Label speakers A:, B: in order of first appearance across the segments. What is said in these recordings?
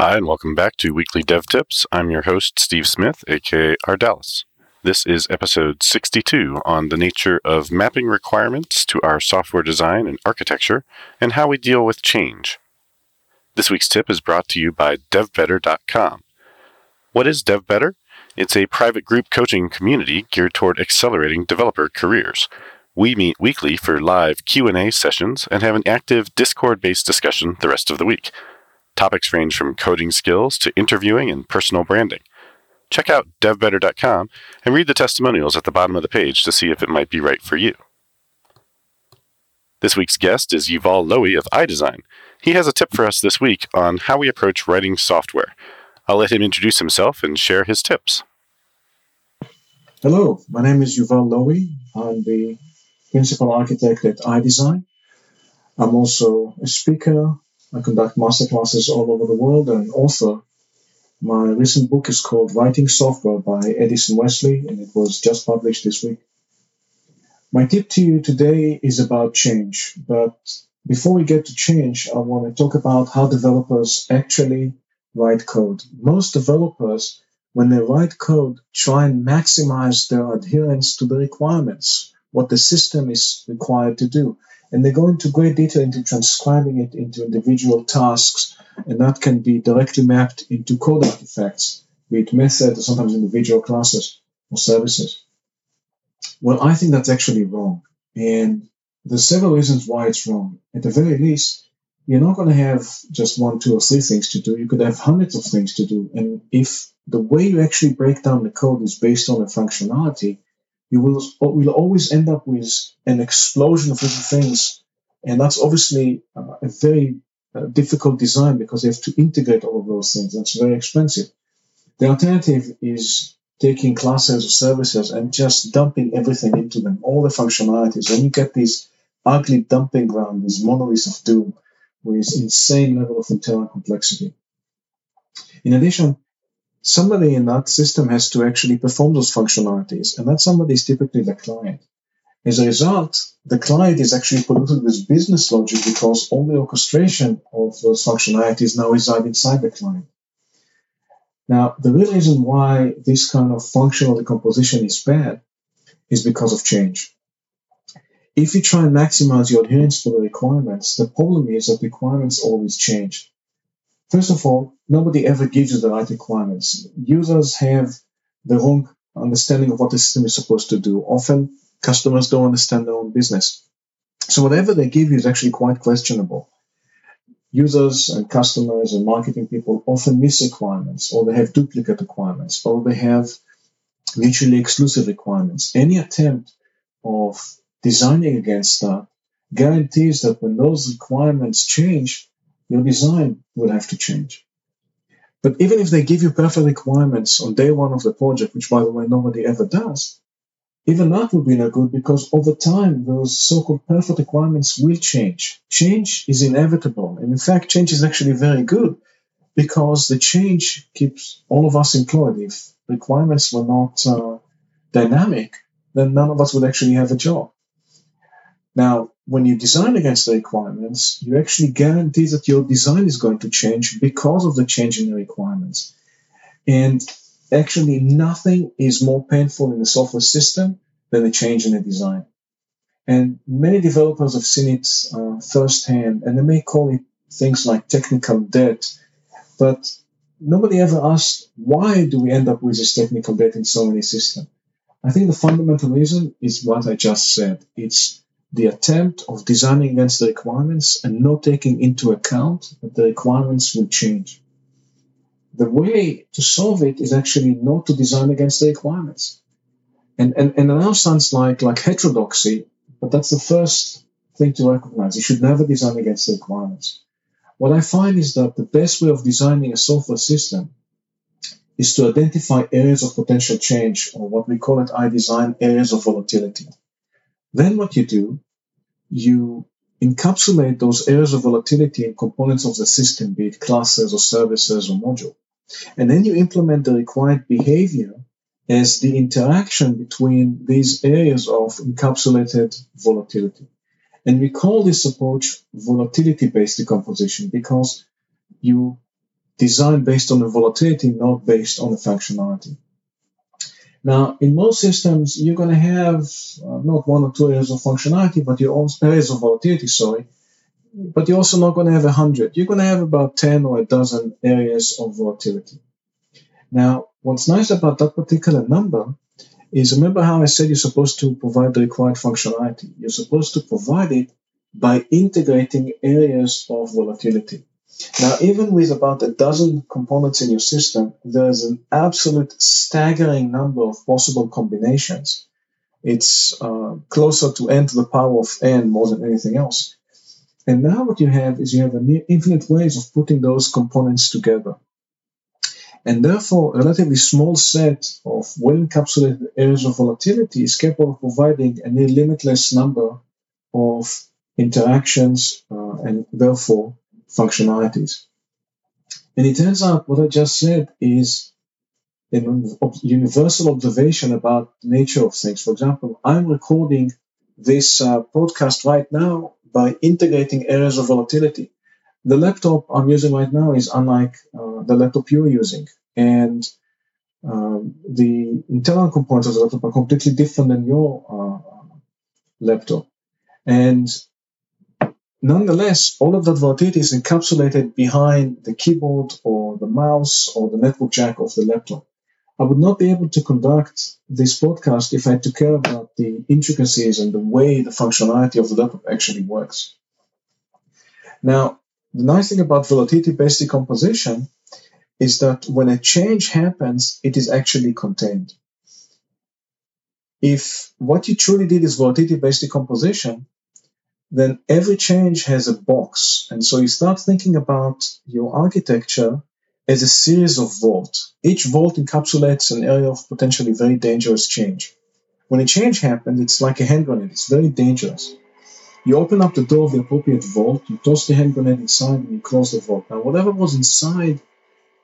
A: Hi, and welcome back to Weekly Dev Tips. I'm your host, Steve Smith, aka Ardalis. This is episode 62 on the nature of mapping requirements to our software design and architecture and how we deal with change. This week's tip is brought to you by devbetter.com. What is DevBetter? It's a private group coaching community geared toward accelerating developer careers. We meet weekly for live Q&A sessions and have an active Discord-based discussion the rest of the week. Topics range from coding skills to interviewing and personal branding. Check out devbetter.com and read the testimonials at the bottom of the page to see if it might be right for you. This week's guest is Juval Löwy of IDesign. He has a tip for us this week on how we approach writing software. I'll let him introduce himself and share his tips.
B: Hello, my name is Juval Löwy. I'm the principal architect at IDesign. I'm also a speaker. I conduct masterclasses all over the world and an author. My recent book is called Righting Software by Addison Wesley, and it was just published this week. My tip to you today is about change, but before we get to change, I want to talk about how developers actually write code. Most developers when they write code, try and maximize their adherence to the requirements, what the system is required to do. And they go into great detail into transcribing it into individual tasks, and that can be directly mapped into code artifacts, be it methods or sometimes individual classes or services. Well, I think that's actually wrong. And there's several reasons why it's wrong. At the very least, you're not going to have just one, two, or three things to do. You could have hundreds of things to do. And if the way you actually break down the code is based on the functionality, you will, will always end up with an explosion of little things. And that's obviously uh, a very uh, difficult design because you have to integrate all of those things. That's very expensive. The alternative is taking classes or services and just dumping everything into them, all the functionalities. And you get these ugly dumping ground, these monoliths of doom with insane level of internal complexity. In addition, somebody in that system has to actually perform those functionalities, and that somebody is typically the client. As a result, the client is actually polluted with business logic because all the orchestration of those functionalities now reside inside the client. Now, the real reason why this kind of functional decomposition is bad is because of change. If you try and maximize your adherence to the requirements, the problem is that requirements always change. First of all, nobody ever gives you the right requirements. Users have the wrong understanding of what the system is supposed to do. Often, customers don't understand their own business. So, whatever they give you is actually quite questionable. Users and customers and marketing people often miss requirements, or they have duplicate requirements, or they have mutually exclusive requirements. Any attempt of designing against that guarantees that when those requirements change, your design will have to change. But even if they give you perfect requirements on day one of the project, which by the way nobody ever does, even that will be no good because over time those so-called perfect requirements will change. Change is inevitable. And in fact, change is actually very good because the change keeps all of us employed. If requirements were not uh, dynamic, then none of us would actually have a job. Now, when you design against the requirements, you actually guarantee that your design is going to change because of the change in the requirements. And actually, nothing is more painful in a software system than a change in a design. And many developers have seen it uh, firsthand, and they may call it things like technical debt, but nobody ever asked why do we end up with this technical debt in so many systems. I think the fundamental reason is what I just said. It's the attempt of designing against the requirements and not taking into account that the requirements will change. The way to solve it is actually not to design against the requirements. And, and, and it now sounds like, like heterodoxy, but that's the first thing to recognize. You should never design against the requirements. What I find is that the best way of designing a software system is to identify areas of potential change, or what we call it IDesign areas of volatility. Then what you do, you encapsulate those areas of volatility in components of the system, be it classes or services or module. And then you implement the required behavior as the interaction between these areas of encapsulated volatility. And we call this approach volatility based decomposition because you design based on the volatility, not based on the functionality. Now, in most systems, you're going to have uh, not one or two areas of functionality, but your own areas of volatility, sorry, but you're also not going to have a hundred. You're going to have about 10 or a dozen areas of volatility. Now, what's nice about that particular number is remember how I said you're supposed to provide the required functionality. You're supposed to provide it by integrating areas of volatility. Now, even with about a dozen components in your system, there's an absolute staggering number of possible combinations. It's uh, closer to n to the power of n more than anything else. And now what you have is you have infinite ways of putting those components together. And therefore, a relatively small set of well-encapsulated areas of volatility is capable of providing a near limitless number of interactions uh, and therefore functionalities. And it turns out what I just said is a universal observation about the nature of things. For example, I'm recording this uh, podcast right now by integrating areas of volatility. The laptop I'm using right now is unlike uh, the laptop you're using, and um, the internal components of the laptop are completely different than your uh, laptop. And Nonetheless, all of that volatility is encapsulated behind the keyboard or the mouse or the network jack of the laptop. I would not be able to conduct this podcast if I took care about the intricacies and the way the functionality of the laptop actually works. Now, the nice thing about volatility based decomposition is that when a change happens, it is actually contained. If what you truly did is volatility based decomposition, then every change has a box. And so you start thinking about your architecture as a series of vaults. Each vault encapsulates an area of potentially very dangerous change. When a change happens, it's like a hand grenade. It's very dangerous. You open up the door of the appropriate vault, you toss the hand grenade inside, and you close the vault. Now, whatever was inside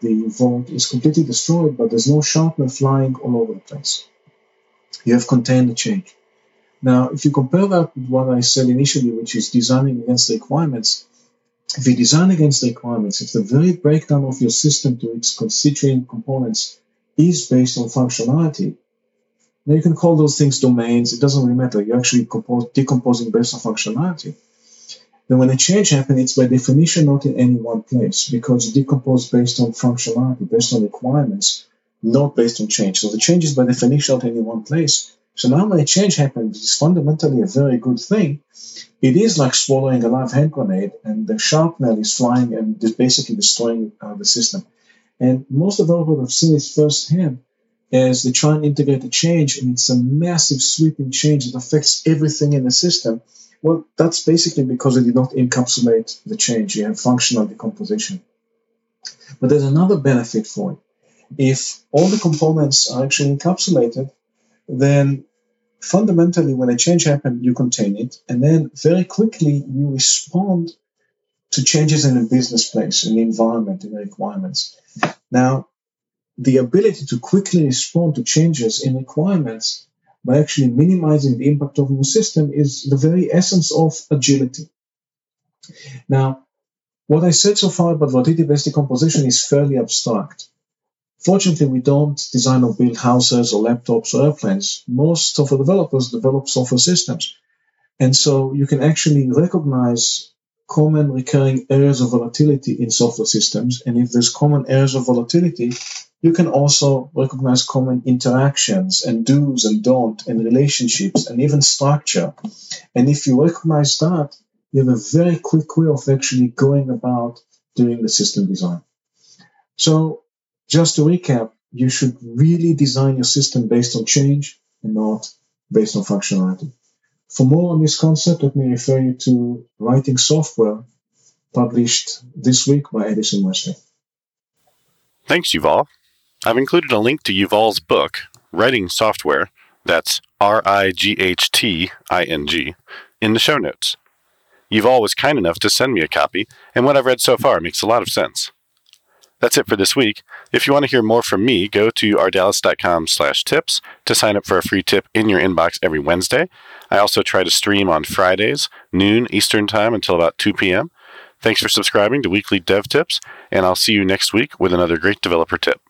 B: the vault is completely destroyed, but there's no sharpener flying all over the place. You have contained the change. Now, if you compare that with what I said initially, which is designing against requirements, if you design against requirements, if the very breakdown of your system to its constituent components is based on functionality, now you can call those things domains. It doesn't really matter. You're actually compose, decomposing based on functionality. Then when a change happens, it's by definition not in any one place because you decompose based on functionality, based on requirements, not based on change. So the change is by definition not in any one place. So now when a change happens, it's fundamentally a very good thing. It is like swallowing a live hand grenade, and the shrapnel is flying and basically destroying uh, the system. And most developers have seen this firsthand as they try and integrate the change, and it's a massive sweeping change that affects everything in the system. Well, that's basically because they did not encapsulate the change. You have functional decomposition. But there's another benefit for it. If all the components are actually encapsulated, then fundamentally, when a change happens, you contain it, and then very quickly you respond to changes in the business place, in the environment, in the requirements. Now, the ability to quickly respond to changes in requirements by actually minimizing the impact of your system is the very essence of agility. Now, what I said so far about volatility-based decomposition is fairly abstract. Fortunately, we don't design or build houses or laptops or airplanes. Most software developers develop software systems. And so you can actually recognize common recurring areas of volatility in software systems. And if there's common areas of volatility, you can also recognize common interactions and do's and don't and relationships and even structure. And if you recognize that, you have a very quick way of actually going about doing the system design. So just to recap, you should really design your system based on change and not based on functionality. For more on this concept, let me refer you to Righting Software, published this week by Addison Wesley.
A: Thanks, Juval. I've included a link to Juval's book, Righting Software, that's R I G H T I N G, in the show notes. Juval was kind enough to send me a copy, and what I've read so far makes a lot of sense. That's it for this week. If you want to hear more from me, go to ardalis.com slash tips to sign up for a free tip in your inbox every Wednesday. I also try to stream on Fridays, noon Eastern Time until about 2 p.m. Thanks for subscribing to Weekly Dev Tips, and I'll see you next week with another great developer tip.